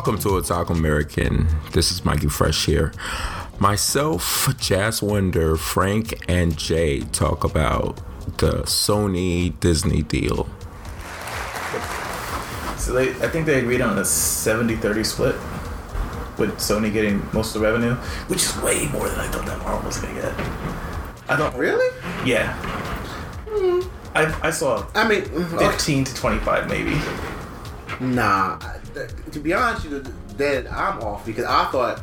Welcome to Otaku American. This is Mikey Fresh here. Myself, Jazz Wonder, Frank, and Jay talk about the Sony Disney deal. So they, I think they agreed on a 70-30 split, with Sony getting most of the revenue, which is way more than I thought that Marvel was gonna get. I thought, Really? yeah. Hmm. I, I saw I mean, okay. 15 to 25 maybe. nah. To be honest with you, then I'm off because I thought.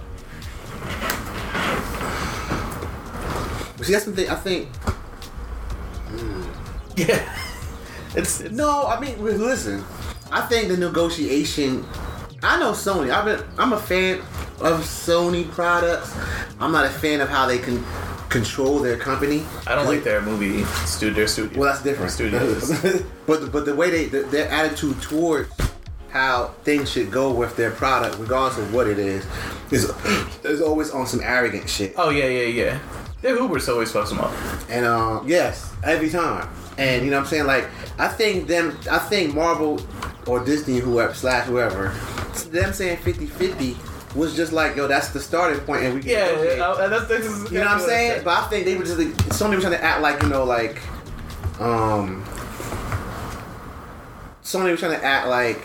See, that's the thing. I think. Hmm. Yeah. It's, it's No, I mean, listen. I think the negotiation. I know Sony. I've been. I'm a fan of Sony products. I'm not a fan of how they can control their company. I don't like their movie studio. Their studio. Well, that's different. Studios. but the, but the way they the, their attitude towards how things should go with their product, regardless of what it is, is is always on some arrogant shit. oh yeah, yeah, yeah. Their Ubers always fucks them up. And um, yes, every time. And you know what I'm saying? Like I think them I think Marvel or Disney whoever slash whoever, them saying 50-50 was just like, yo, that's the starting point and we Yeah, that's, that's, that's You know what I'm saying? But I think they were just like, Sony was trying to act like, you know, like um Sony was trying to act like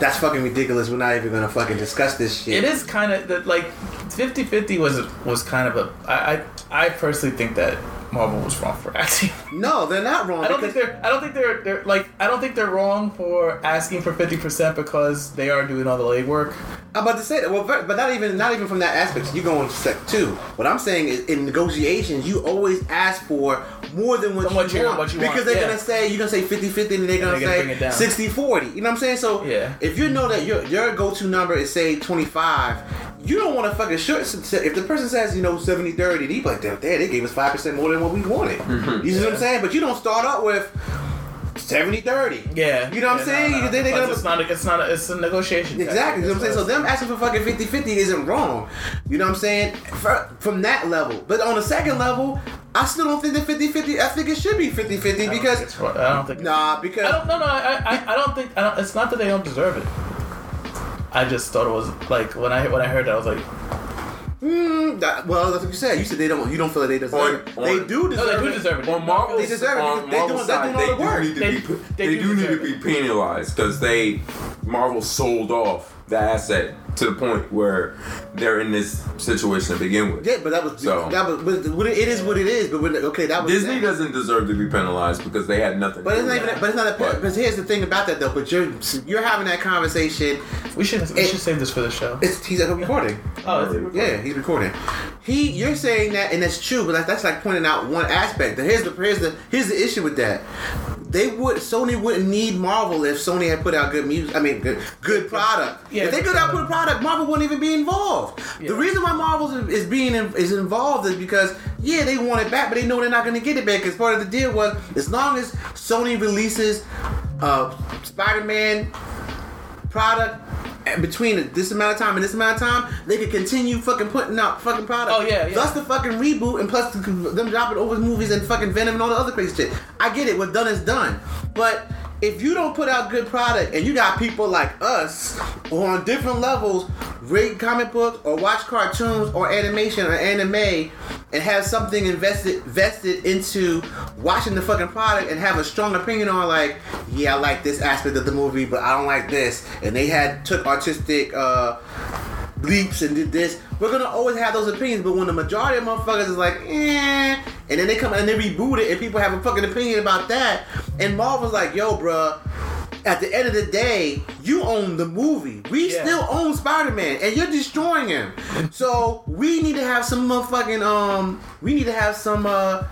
that's fucking ridiculous. We're not even gonna fucking discuss this shit. It is kind of like 50-50 was was kind of a I I, I personally think that Marvel was wrong for asking. No, they're not wrong. I don't think they're I don't think they're they're like I don't think they're wrong for asking for 50% because they are doing all the legwork. I'm about to say that. Well, but but not even not even from that aspect. You go on step two. What I'm saying is, in negotiations, you always ask for more than what, Than what you, you- want. what you because they're yeah. gonna say you're gonna say 50-50 and they're gonna, they're gonna bring it down. say 60-40. You know what I'm saying? So Yeah. if you know that your your go-to number is say 25, you don't want to fucking short. If the person says you know 70-30, and he like, damn, damn, they gave us five percent more than what we wanted. Mm-hmm. You see what I'm saying? But you don't start out with 70-30. Yeah. You know what I'm saying? no, no, They- they it's not a, it's not a, it's a negotiation. Exactly. You know what I'm saying? So them asking for fucking 50-50 isn't wrong. You know what I'm saying? For, from that level. But on the second level, I still don't think that 50-50, I think it should be 50-50 I think because it's. I don't think nah, I because don't no no I, I, I don't think I don't, it's not that they don't deserve it. I just thought it was like when I when I heard that I was like mm, that, well, that's what you said. You said they don't you don't feel that they deserve On- it. on- they do no deserve they do it. deserve it. On Marvel's, They deserve it they Marvel's doing- they're side, doing all they the do work. need to They- be they they, do do need to be penalized because they Marvel sold off the asset to the point where they're in this situation to begin with. Yeah, but that was So- that was but it, it is what it is. But when, okay, that was Disney that. doesn't deserve to be penalized because they had nothing. But to it's not even. it. But it's not. A, But- but here's the thing about that though. But you're you're having that conversation. we should we It- should save this for the show. It's he's recording. Oh, is it recording? Yeah, he's recording. He, you're saying that, and that's true, but that's, that's like pointing out one aspect. Here's the here's the here's the issue with that. They would Sony wouldn't need Marvel if Sony had put out good music. I mean, good good product. Yeah, if they could out product. put a product, Marvel wouldn't even be involved. Yeah. The reason why Marvel is, is being in, is involved is because yeah, they want it back, but they know they're not going to get it back. Because part of the deal was as long as Sony releases uh, Spider-Man product and between this amount of time and this amount of time, they could continue fucking putting out fucking product. Oh, yeah, yeah. Plus the fucking reboot and plus the, them dropping over movies and fucking Venom and all the other crazy shit. I get it. What's done is done. But if you don't put out good product and you got people like us on different levels read comic books or watch cartoons or animation or anime and have something invested vested into watching the fucking product and have a strong opinion on like yeah I like this aspect of the movie but I don't like this. And they had took artistic uh leaps and did this we're gonna always have those opinions but when the majority of motherfuckers is like eh and then they come and they reboot it and people have a fucking opinion about that and Marvel's like yo bruh at the end of the day, you own the movie. We Yeah. still own Spider-Man, and you're destroying him. so we need to have some motherfucking um. We need to have some uh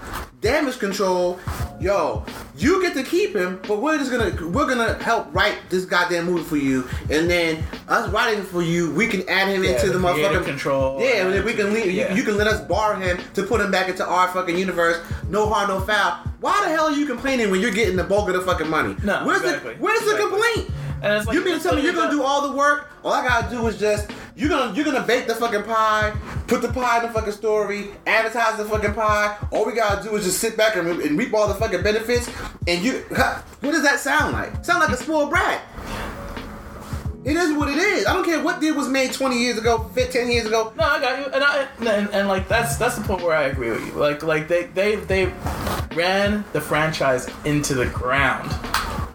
damage control. Yo, you get to keep him, but we're just gonna we're gonna help write this goddamn movie for you, and then us writing for you, we can add him Yeah, into the, the motherfucking control. Yeah, and then we can leave. Yeah. You, you can let us borrow him to put him back into our fucking universe. No harm, no foul. Why the hell are you complaining when you're getting the bulk of the fucking money? No, where's exactly. the where's the complaint? And it's like- you mean to tell me you're gonna do all the work? All I gotta do is just you're gonna you're gonna bake the fucking pie, put the pie in the fucking story, advertise the fucking pie. All we gotta do is just sit back and, and reap all the fucking benefits. And you, what does that sound like? Sound like a spoiled brat. It is what it is. I don't care what deal was made 20 years ago, 15 years ago. No, I got you, and I and, and like that's that's the point where I agree with you. Like like they they they ran the franchise into the ground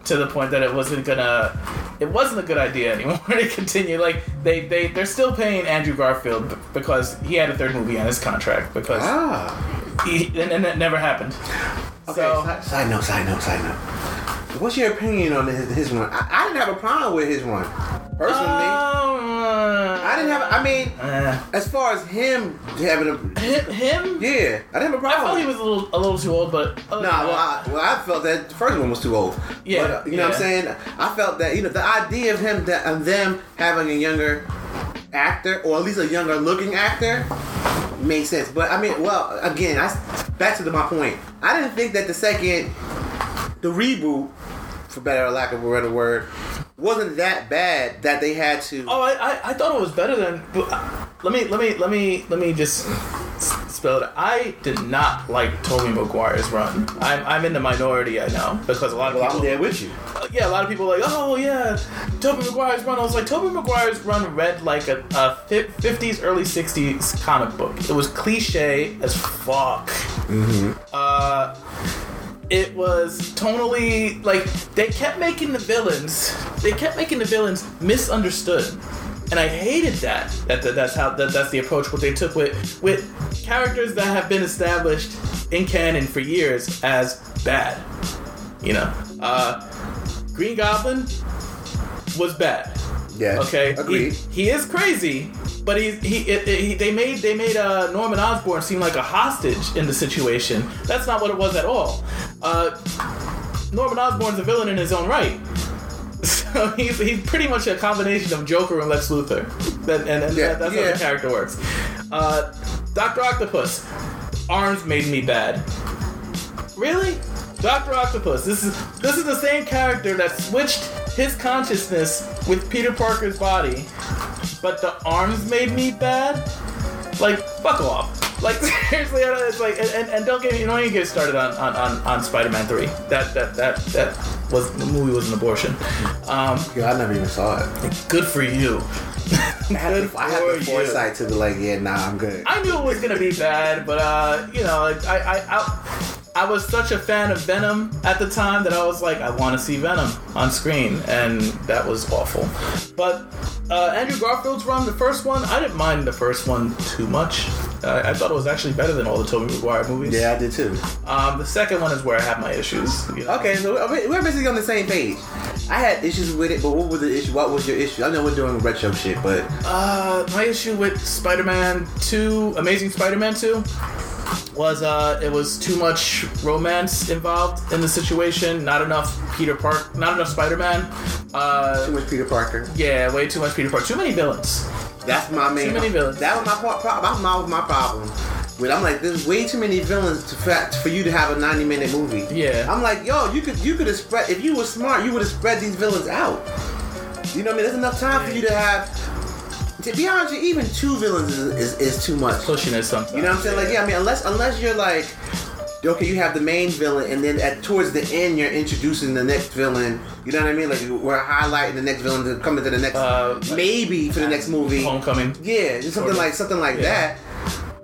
to the point that it wasn't gonna it wasn't a good idea anymore to continue. Like they they they're still paying Andrew Garfield b- because he had a third movie on his contract because Ah. he and, and it never happened. Okay, so side, side note, side note, side note. What's your opinion on his, his one? I, I didn't have a problem with his one. Personally. um, I didn't have, I mean, uh, as far as him having a. him, him Yeah, I didn't have a problem. I felt he was a little a little too old, but other Nah, well I, well, I felt that the first one was too old. Yeah, But, uh, you know what I'm saying? I felt that, you know, the idea of him, that, of them having a younger actor, or at least a younger looking actor, made sense. But, I mean, well, again, I, back to the, my point. I didn't think that the second, the reboot, for better or lack of a better word, wasn't that bad that they had to. Oh, I, I, I thought it was better than. but, uh, Let me let me let me let me just spell it. I did not like Tobey Maguire's run. I'm, I'm in the minority, I know, because a lot of well, people. I'm there with you. Uh, yeah, a lot of people are like, oh yeah, Tobey Maguire's run. I was like, Tobey Maguire's run read like a, a 50s, early 60s comic book. It was cliche as fuck. Uh, it was tonally like they kept making the villains. They kept making the villains misunderstood, and I hated that. That, that that's how that, that's the approach what they took with with characters that have been established in canon for years as bad. You know, uh, Green Goblin was bad. Yes. Okay, Agreed. He, he is crazy, but he he, it, it- he they made they made uh, Norman Osborn seem like a hostage in the situation. That's not what it was at all. Uh, Norman Osborn's a villain in his own right. So he's, he's pretty much a combination of Joker and Lex Luthor. That, and and Yeah, that, that's how the character works. Uh, Doctor Octopus, arms made me bad. Really? Doctor Octopus. This is this is the same character that switched his consciousness with Peter Parker's body, but the arms made me bad. Like fuck off. Like seriously, I don't- it's like and, and, don't get me don't even get started on on, on, on Spider-Man three. That that that that was the movie was an abortion. Um, Yeah, I never even saw it. good for you. I had, the, I had the for you. foresight to be like, yeah, nah, I'm good. I knew it was gonna be bad, but uh, you know, like, I, I, I, I was such a fan of Venom at the time that I was like, I want to see Venom on screen, and that was awful. But uh, Andrew Garfield's run, the first one, I didn't mind the first one too much. I, I thought it was actually better than all the Tobey Maguire movies. Yeah, I did too. Um, the second one is where I have my issues. you know. Okay, so we're basically on the same page. I had issues with it, but what was the issue? What was your issue? I know we're doing retro shit, but Uh, my issue with Spider-Man 2, Amazing Spider-Man 2, was uh, it was too much romance involved in the situation. Not enough Peter Park, not enough Spider-Man. too Uh, much Peter Parker. yeah, way too much Peter Park. Too many villains. That's my main. Too many villains. That was my part. Pro- that was my, my problem. With I'm like, there's way too many villains to, for, for you to have a 90 minute movie. Yeah. I'm like, yo, you could you could have spread if you were smart, you would have spread these villains out. You know what I mean? There's enough time for you to have. To be honest, with you, even two villains is, is, is too much. Pushing it sometimes. You know what I'm saying? Like, yeah, I mean, unless unless you're like, okay, you have the main villain, and then at towards the end, you're introducing the next villain. You know what I mean? Like, we're highlighting the next villain to come into the next, Uh, maybe for the next movie. Homecoming. Yeah, just something like something like yeah. that.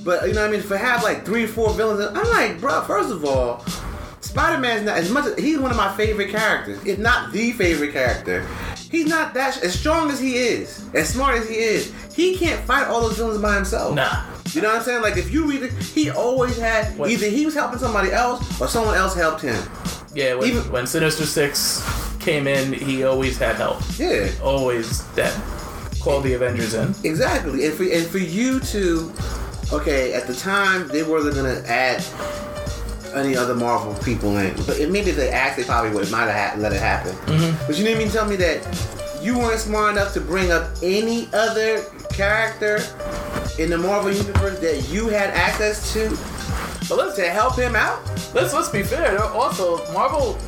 But you know what I mean? For have like three or four villains, I'm like, bro. First of all, Spider Man's not as much. as He's one of my favorite characters, if not the favorite character. He's not that as strong as he is, as smart as he is. He can't fight all those villains by himself. Nah. You know what I'm saying? Like if you read it, he always had either he was helping somebody else or someone else helped him. Yeah, when, Even- when Sinister Six came in, he always had help. Yeah. Always that. Call the Avengers in. Exactly, and for and for you to, okay, at the time they wasn't gonna add any other Marvel people in, but it, maybe if they asked, they probably would might have ha- let it happen. Mm-hmm. But you didn't even tell me that you weren't smart enough to bring up any other character in the Marvel universe that you had access to But let's to help him out. let's let's be fair. Also, Marvel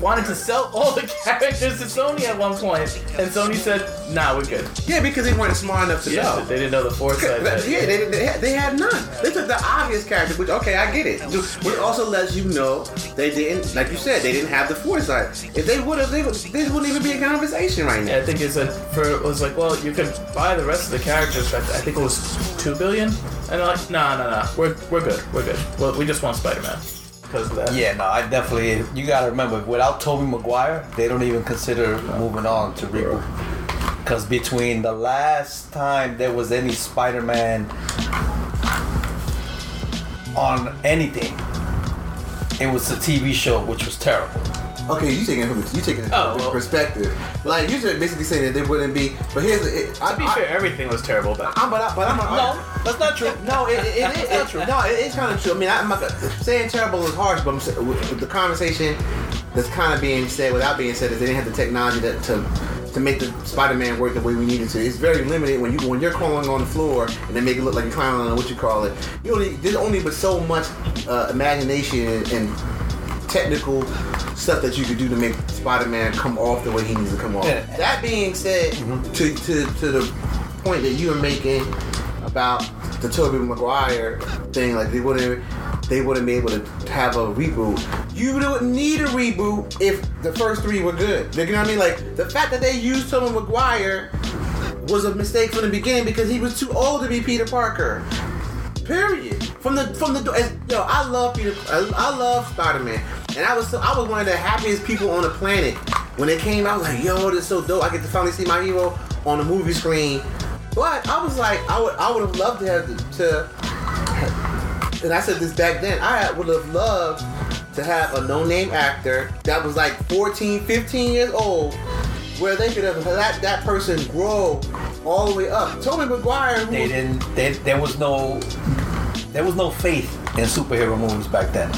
wanted to sell all the characters to Sony at one point, and Sony said, "Nah, we're good." Yeah, because they weren't smart enough to Yeah, know. they didn't know the foresight. that- yeah, they, they, had, they had none. They took the obvious character, which okay, I get it. Which also lets you know they didn't, like you said, they didn't have the foresight. If they would have, they would, this wouldn't even be a conversation right Yeah, now. I think it said for it was like, well, you could buy the rest of the characters. For, I think it was two billion, and they're like, nah, nah, nah, we're we're good, we're good. Well, we just want Spider-Man because that. Yeah, no, I definitely. You gotta remember, without Tobey Maguire, they don't even consider moving on to reboot. Because between the last time there was any Spider-Man on anything, it was a TV show, which was terrible. Okay, you taking it from you taking it Oh, from well. perspective. Like you should basically saying that there wouldn't be. But here's the. It, I, To be I, fair, everything was terrible But I'm, but, I, but I'm No, that's not true. No, it, it, it, it, it, no, it's kind of true. I mean, I'm not saying terrible is harsh, but I'm with, the conversation that's kind of being said without being said is they didn't have the technology that, to to make the Spider-Man work the way we needed to. It's very limited when you when you're crawling on the floor and they make it look like you're climbing on what you call it. You only there's only but so much uh, imagination and, and technical stuff that you could do to make Spider-Man come off the way he needs to come off. Yeah. That being said, mm-hmm. to, to to the point that you were making about the Tobey Maguire thing, like they wouldn't they wouldn't be able to have a reboot. You wouldn't need a reboot if the first three were good. You know what I mean? Like the fact that they used Tobey Maguire was a mistake from the beginning because he was too old to be Peter Parker. Period. From the from the as, yo, I love Peter. I, I love Spider Man, and I was so, I was one of the happiest people on the planet when it came out. Like yo, this is so dope. I get to finally see my hero on the movie screen. But I was like, I would I would have loved to have to. And I said this back then. I would have loved to have a no-name actor that was like 14, 15 years old, where they could have let that person grow all the way up. Tobey Maguire, They was- didn't. They, there was no. There was no faith in superhero movies back then.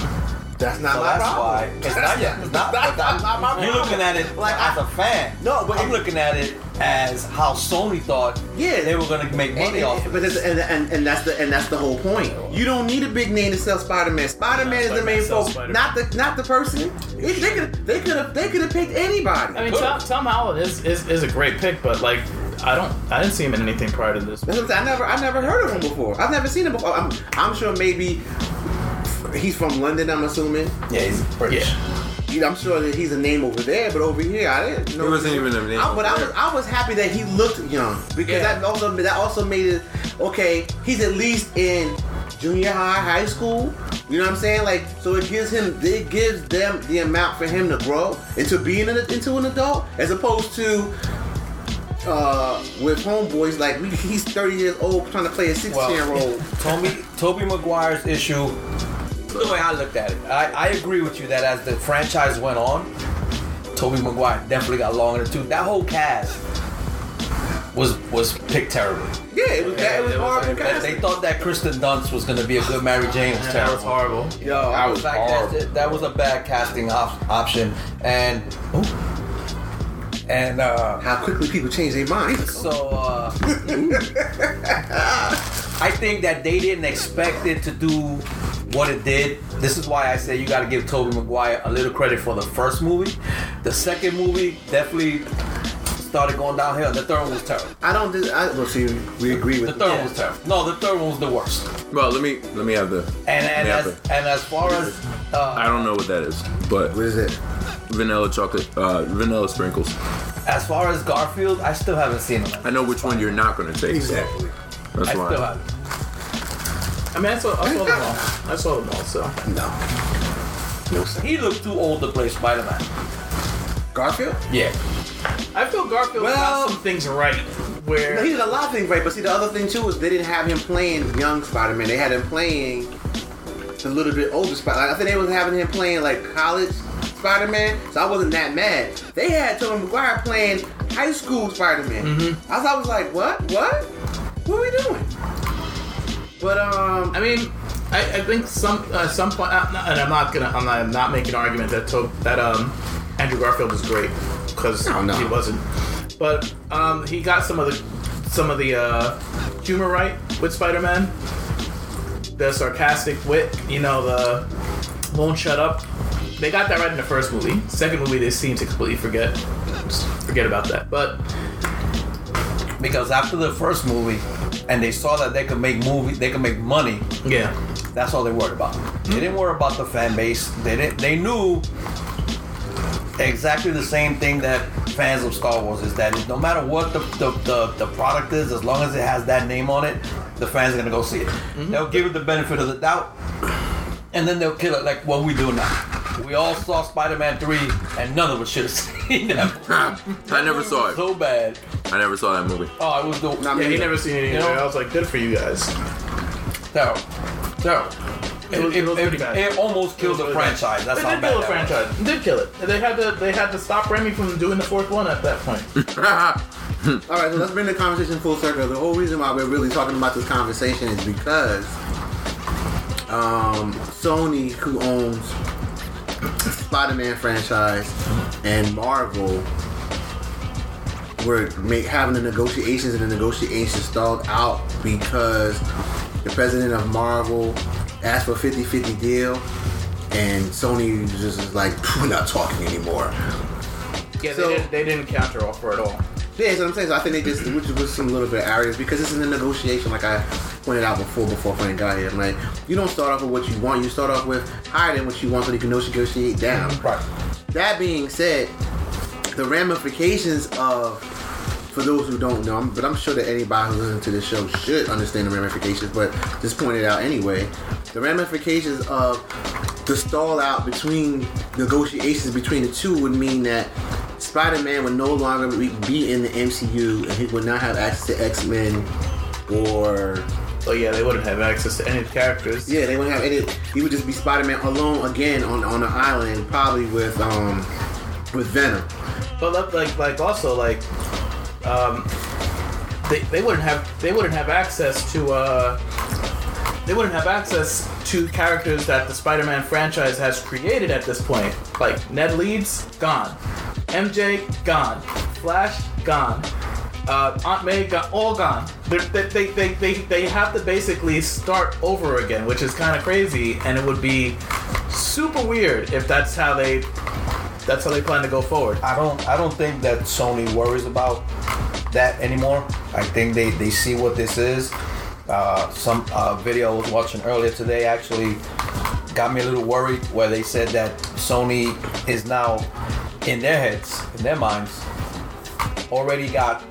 That's not So my that's problem. why it's not. Yeah, it's not. That's but that- not my You're looking at it Like, like as I- a fan. No, but I'm it- looking at it as how Sony thought. Yeah. they were gonna make And, money off and, of but it. and, and, and that's the and that's the whole point. You don't need a big name to sell Spider-Man. Spider-Man is the Spider-Man main sells focus, not the not the person. They they could they could have they could have picked anybody. I mean, Tom, Tom Holland is, is is a great pick, but like, I don't, I didn't see him in anything prior to this. I'm. I never I never heard of him before. I've never seen him before. I'm I'm sure maybe he's from London. I'm assuming. Yeah, he's British. Yeah. You know, I'm sure that he's a name over there, but over here I didn't know. He wasn't even a name I, but I was I was happy that he looked young because Yeah. that also that also made it okay. He's at least in junior high, high school. You know what I'm saying? Like, so it gives him it gives them the amount for him to grow into being an, into an adult, as opposed to. Uh, with homeboys, like he's 30 years old trying to play a 16 Well, year old. Tobey Tobey Maguire's issue. The way I looked at it, I, I agree with you that as the franchise went on, Tobey Maguire definitely got longer too. That whole cast was was picked terribly. Yeah, it was that. It was it was horrible like- They, thought that Kristen Dunst was gonna be a good Mary Jane. Was That terrible. was horrible. Yo, That In was fact, horrible. that, that was a bad casting op- option, and and uh, how quickly people change their minds. so uh, I think that they didn't expect it to do what it did. This is why I say you got to give Tobey Maguire a little credit for the first movie. The second movie definitely started going downhill. The third one was terrible. I don't. Dis- I, well, see, we agree with The third yeah. one was terrible. No, the third one was the worst. Well, let me let me have the. And and as, the- and as far as uh, I don't know what that is, but What is it? vanilla chocolate, uh, vanilla sprinkles. as far as Garfield, I still haven't seen him. I know which one you're not gonna take. so Exactly. That's I why. Still haven't. I mean, I saw, I saw them all. I saw them all. So No. No, sir. He looked too old to play Spider-Man. Garfield? Yeah. I feel Garfield Well- got some things right. Where No, he did a lot of things right, but see, the other thing too is they didn't have him playing young Spider-Man. They had him playing a little bit older Spider. Man. I think they was having him playing like college Spider-Man, so I wasn't that mad. They had Tobey Maguire playing high school Spider-Man. Mm-hmm. I was, I was like, what? What? What are we doing? But um, I mean, I, I think some uh, some point, uh, and I'm not gonna, I'm not, I'm not making an argument that to, that um Andrew Garfield is great because No, no. he wasn't, but um he got some of the some of the uh, humor right with Spider-Man, the sarcastic wit, you know, the won't shut up they got that right in the first movie. Second movie, they seem to completely forget forget about that. But because after the first movie, and they saw that they could make movie, they could make money. yeah, That's all they worried about. They hmm. didn't worry about the fan base. They didn't. They knew exactly the same thing that fans of Star Wars is that no matter what the the, the, the product is, as long as it has that name on it, the fans are gonna go see it. Hmm. They'll give it the benefit of the doubt, and then they'll kill it like what we do now. We all saw Spider-Man 3, and none of us should have seen that. I never saw it. So bad. I never saw that movie. Oh, it was the Nah, yeah, he never seen it. You either. know? I was like, good for you guys. terrible. Terrible. It was- it was pretty bad. it almost killed It the was really bad. franchise. That's they how did bad kill the that was. franchise. Did kill it. They had to. They had to stop Raimi from doing the fourth one at that point. All right, so let's bring the conversation full circle. The whole reason why we're really talking about this conversation is because um, Sony, who owns Spider-Man franchise, and Marvel were make, having the negotiations, and the negotiations stalled out because the president of Marvel asked for a 50-50 deal, and Sony just is like, we're not talking anymore. Yeah, So- they, didn't, they didn't counter offer at all. Yeah, what I'm saying. So I think they just, which was some little bit of areas because this is the negotiation, like I pointed out before, before Frank got here. Like, you don't start off with what you want. You start off with higher than what you want, so you can negotiate down. Right. That being said, the ramifications of, for those who don't know, I'm- but I'm sure that anybody who listens to this show should understand the ramifications, but just point it out anyway. The ramifications of the stall out between negotiations between the two would mean that Spider-Man would no longer be- be in the MCU and he would not have access to X-Men or So yeah, they wouldn't have access to any of the characters. yeah, they wouldn't have any. He would just be Spider-Man alone again on on an island, probably with um with Venom. But like- like like also like um they, they wouldn't have they wouldn't have access to uh they wouldn't have access to characters that the Spider-Man franchise has created at this point. Like Ned Leeds, gone. MJ, gone. Flash, gone. Uh, Aunt May got all gone. They, they, they, they, they have to basically start over again, which is kind of crazy, and it would be super weird if that's how they that's how they plan to go forward. I don't I don't think that Sony worries about that anymore. I think they, they see what this is. Uh, some uh, video I was watching earlier today actually got me a little worried where they said that Sony is now in their heads, in their minds, already got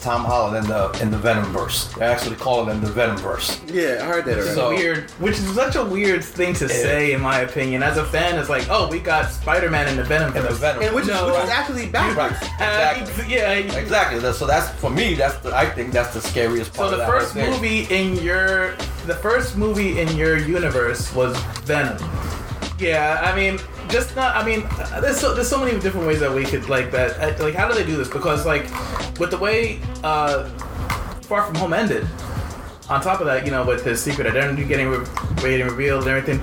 Tom Holland in the in the Venomverse. They're actually calling them the Venomverse. Yeah, I heard that already. So- weird, which is such a weird thing to say, in my opinion. As a fan, it's like, oh, we got Spider-Man in the Venom. In the Venom. and which, No. is, which is actually backwards. Right. Uh, exactly. yeah. Exactly. So that's for me. That's the, I think that's the scariest part. So the of that first right movie in your, the first movie in your universe was Venom. Yeah, I mean, just not. I mean, there's so, there's so many different ways that we could like that. uh, Like, how do they do this? Because like, with the way uh, Far From Home ended, on top of that, you know, with his secret identity getting re- getting revealed and everything,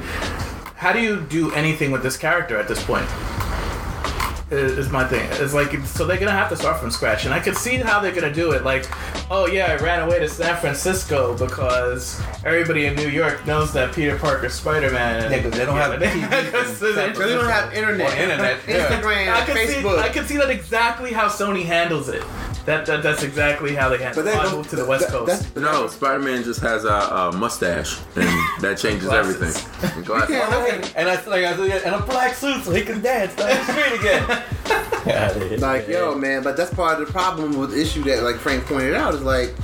how do you do anything with this character at this point? Is is my thing. It's like so they're gonna have to start from scratch, and I could see how they're gonna do it. Like, oh yeah, I ran away to San Francisco because everybody in New York knows that Peter Parker's Spider Man. Yeah, 'cause they don't have TV in Because they don't have internet, Or internet, yeah. Instagram, I could see, Facebook. I could see that exactly how Sony handles it. That, that that's exactly how they handle. But it. they I moved to the West that- Coast. that's- No, Spider Man just has a, a mustache, and that changes Glasses. everything. And glasses. can't And I like I said, and a black suit so he can dance down the street again. yeah, Like, yo, man, but that's part of the problem with the issue that, like Frank pointed out, is like,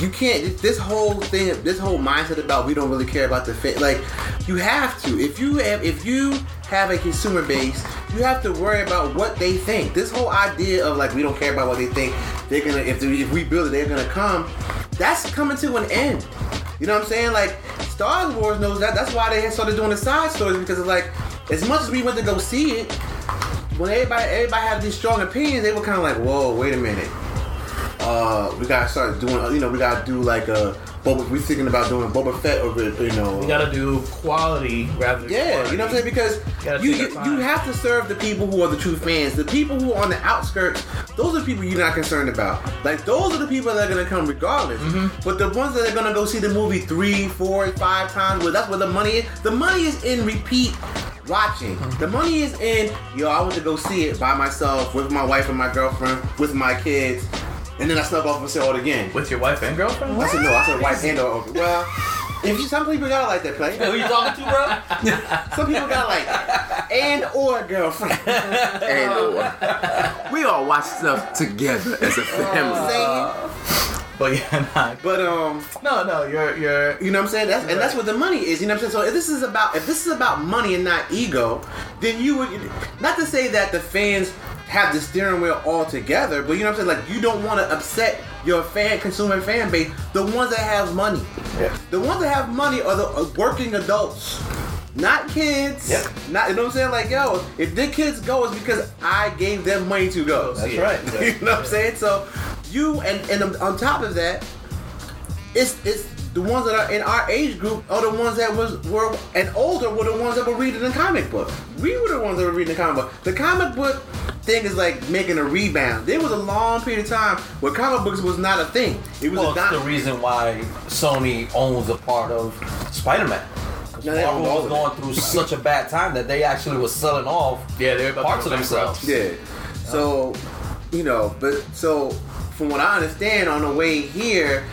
you can't, this whole thing, this whole mindset about we don't really care about the fit, like, you have to. If you have, if you have a consumer base, you have to worry about what they think. This whole idea of, like, we don't care about what they think, they're gonna, if, they, if we build it, they're gonna come, that's coming to an end. You know what I'm saying? Like, Star Wars knows that. That's why they started doing the side stories because it's like, as much as we went to go see it, when everybody everybody had these strong opinions, they were kind of like, whoa, wait a minute. Uh, we gotta start doing, you know, we gotta do like a, Boba, we thinking about doing Boba Fett or, you know. we gotta do quality rather than yeah, quantity. you know what I'm saying? Because you, you, you have to serve the people who are the true fans. The people who are on the outskirts, those are the people you're not concerned about. Like, those are the people that are gonna come regardless. Mm-hmm. But the ones that are gonna go see the movie three, four, five times, well, that's where the money is. The money is in repeat watching. The money is in, yo, I want to go see it by myself with my wife and my girlfriend, with my kids, and then I snuck off and saw it again. With your wife and girlfriend? I said no, I said wife and or well, if you, some people got like that play. Who you talking to, bro? Some people got like and or girlfriend. And or. We all watch stuff together as a family. Saying, But yeah, nah. but um, No, no, you're you're you know what I'm saying? That's, and that's what the money is. You know what I'm saying? So if this is about if this is about money and not ego, then you would not to say that the fans have the steering wheel all together, but you know what I'm saying? Like you don't want to upset your fan consumer fan base, the ones that have money. Yeah. The ones that have money are the uh, working adults. Not kids. Yep. Not you know what I'm saying? Like, yo, if the kids go, it's because I gave them money to go. That's Yeah. right. you know what I'm saying? So you and and on top of that, it's it's the ones that are in our age group are the ones that was were and older were the ones that were reading the comic book. We were the ones that were reading the comic book. The comic book thing is like making a rebound. There was a long period of time where comic books was not a thing. It was Well, a it's the reason why Sony owns a part of Spider-Man. 'Cause No, Marvel was going it. through such a bad time that they actually was selling off yeah, they're about parts to of themselves. Yeah. So, you know, but so from what I understand, on the way here,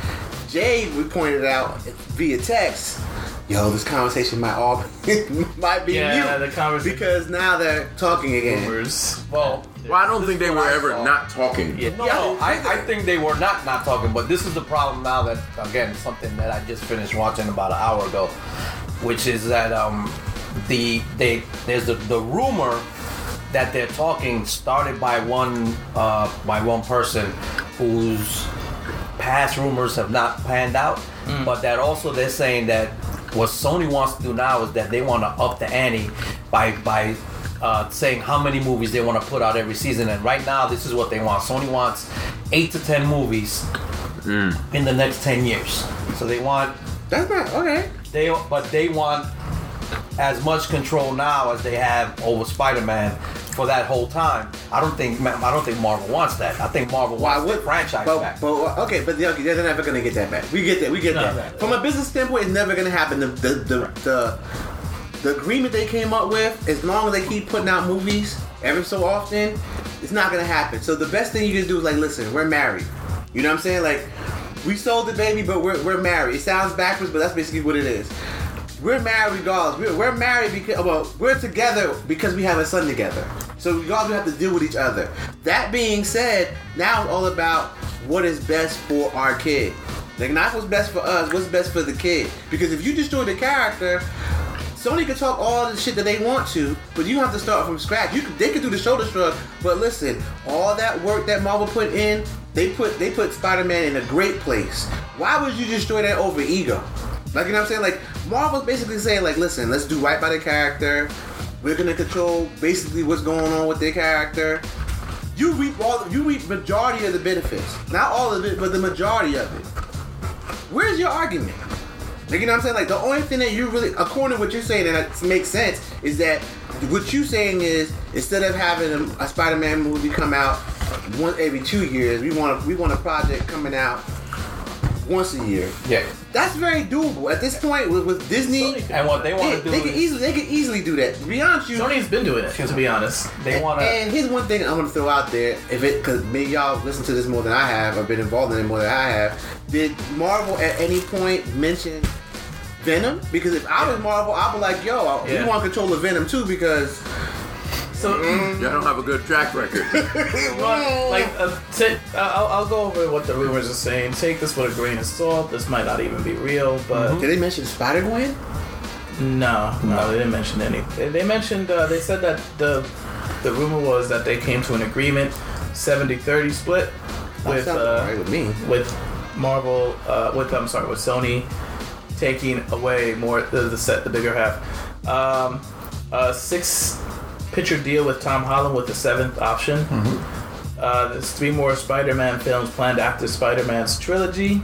Jay we pointed out via text. Yo, this conversation might all might be Yeah, mute the conversation- because now they're talking again. Rumors. Well, Well, I don't think they were I ever saw. not talking. Yeah. No, no, I, I think they were not not talking, but this is the problem now that again something that I just finished watching about an hour ago, which is that um the they there's the, the rumor that they're talking started by one uh by one person whose past rumors have not panned out, but that also they're saying that what Sony wants to do now is that they want to up the ante by by uh, saying how many movies they want to put out every season. And right now, this is what they want. Sony wants eight to ten movies in the next ten years. So they want That's not okay. they but they want as much control now as they have over Spider-Man for that whole time. I don't think I don't think Marvel wants that. I think Marvel Why wants the would franchise but, back. But okay, but they're, they're never gonna get that back. We get that. We get No, that. From a business standpoint, it's never gonna happen. The the the, the the agreement they came up with, as long as they keep putting out movies every so often, it's not gonna happen. So the best thing you can do is like, listen, we're married. You know what I'm saying? Like, we sold the baby, but we're, we're married. It sounds backwards, but that's basically what it is. We're married regardless. We're, we're married because well, we're together because we have a son together. So regardless, we have to deal with each other. That being said, now it's all about what is best for our kid. Like not what's best for us, what's best for the kid. Because if you destroy the character, Sony can talk all the shit that they want to, but you have to start from scratch. You can, they can do the shoulder shrug, but listen, all that work that Marvel put in, they put they put Spider-Man in a great place. Why would you destroy that over ego? Like you know what I'm saying? Like Marvel's basically saying, like, listen, let's do right by the character. We're gonna control basically what's going on with their character. You reap all you reap majority of the benefits. Not all of it, but the majority of it. Where's your argument? Like you know what I'm saying? Like the only thing that you really, according to what you're saying, and it makes sense, is that what you're saying is instead of having a, a Spider-Man movie come out once every two years, we want a, we want a project coming out once a year. yeah. That's very doable at this point with, with Disney. Sony- And what they want They, to do they can easily they can easily do that. To be honest, you. Sony's been doing it, to be honest. they want to. And here's one thing I'm gonna throw out there, if it, cause maybe y'all listen to this more than I have, or been involved in it more than I have. Did Marvel at any point mention Venom? Because if I was Marvel, I'd be like, yo, Yeah. we want control of Venom too, because So, Y'all don't have a good track record. well, like, uh, ta- I'll, I'll go over what the rumors are saying. Take this with a grain of salt. This might not even be real, but did they mention Spider Gwen? no, no, they didn't mention any. They, they mentioned, uh, they said that the the rumor was that they came to an agreement, 70-30 split with uh, right with me. with Marvel, uh, with I'm sorry, with Sony taking away more the, the set, the bigger half. Um, a six picture deal with Tom Holland with the seventh option. Uh, there's three more Spider-Man films planned after Spider-Man's trilogy.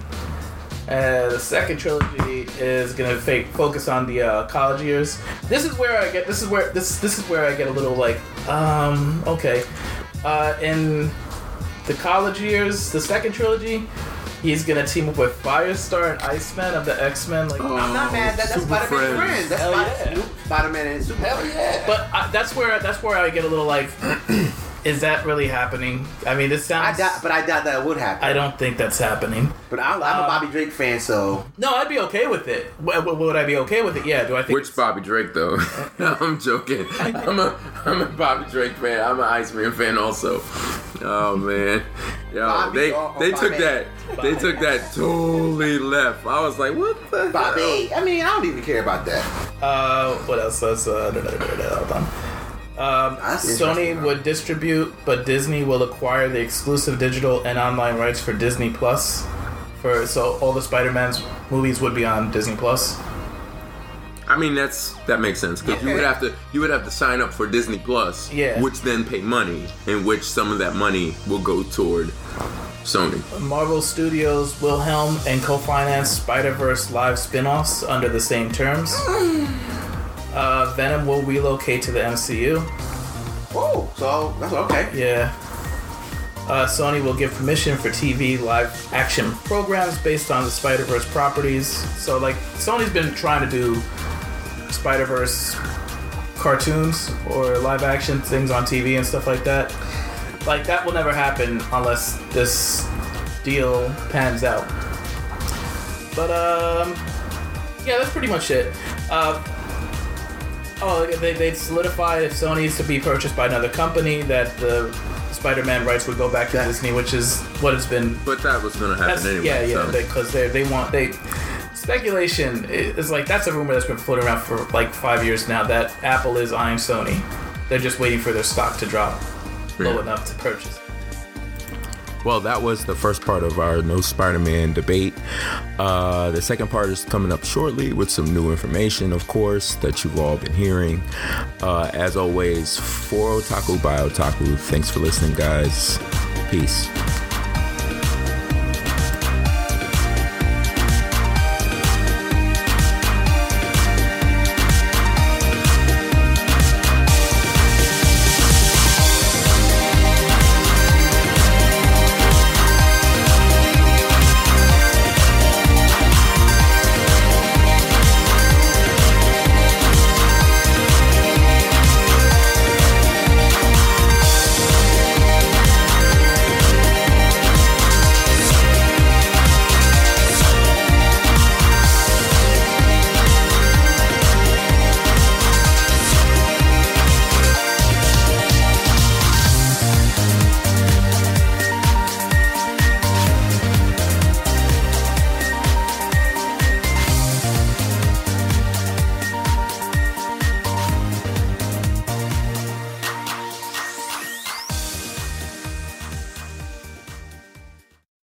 Uh, the second trilogy is gonna focus on the uh, college years. This is where I get. This is where this this is where I get a little like, um, okay. Uh, in the college years, the second trilogy, he's gonna team up with Firestar and Iceman of the X Men. Like, I'm not mad. That, that's Spider-Man Friends. friends. That's Hell Spider- yeah. Spider-Man and Super. Hell yeah. but I, that's where that's where I get a little like, is that really happening? I mean, this I sounds. doubt, but I doubt that it would happen. I don't think that's happening. But I'm, I'm a Um, Bobby Drake fan, so No, I'd be okay with it. W- w- would I be okay with it? Yeah. Do I think? Which Bobby Drake though? no, I'm joking. I'm a I'm a Bobby Drake fan. I'm an Iceman fan also. Oh man, yo, Bobby they or- or they took Bobby? that they took that totally left. I was like, what the hell? Bobby. I mean, I don't even care about that. Uh, what else? That's uh, da- da- da- da- hold on. Um, Sony would distribute, but Disney will acquire the exclusive digital and online rights for Disney Plus. For so all the Spider-Man's movies would be on Disney Plus. I mean, that's that makes sense because you would have to you would have to sign up for Disney Plus, Yeah. which then pay money, in which some of that money will go toward Sony. Marvel Studios will helm and co-finance Spider-Verse live spin-offs under the same terms. Uh, Venom will relocate to the MCU. Oh, so that's okay. Yeah. Uh, Sony will give permission for TV live action programs based on the Spider Verse properties. So, like, Sony's been trying to do Spider Verse cartoons or live action things on TV and stuff like that. Like, that will never happen unless this deal pans out. But, um, yeah, that's pretty much it. Uh, Oh, they, they've solidified if Sony is to be purchased by another company that the Spider-Man rights would go back to That- Disney, which is what it's been. But that was gonna happen anyway. yeah, yeah, so. because they they want they speculation is like that's a rumor that's been floating around for like five years now that Apple is eyeing Sony. They're just waiting for their stock to drop low enough to purchase. Well, that was the first part of our No Spider Man debate. Uh, the second part is coming up shortly with some new information, of course, that you've all been hearing. Uh, as always, for Otaku by Otaku, thanks for listening, guys. Peace.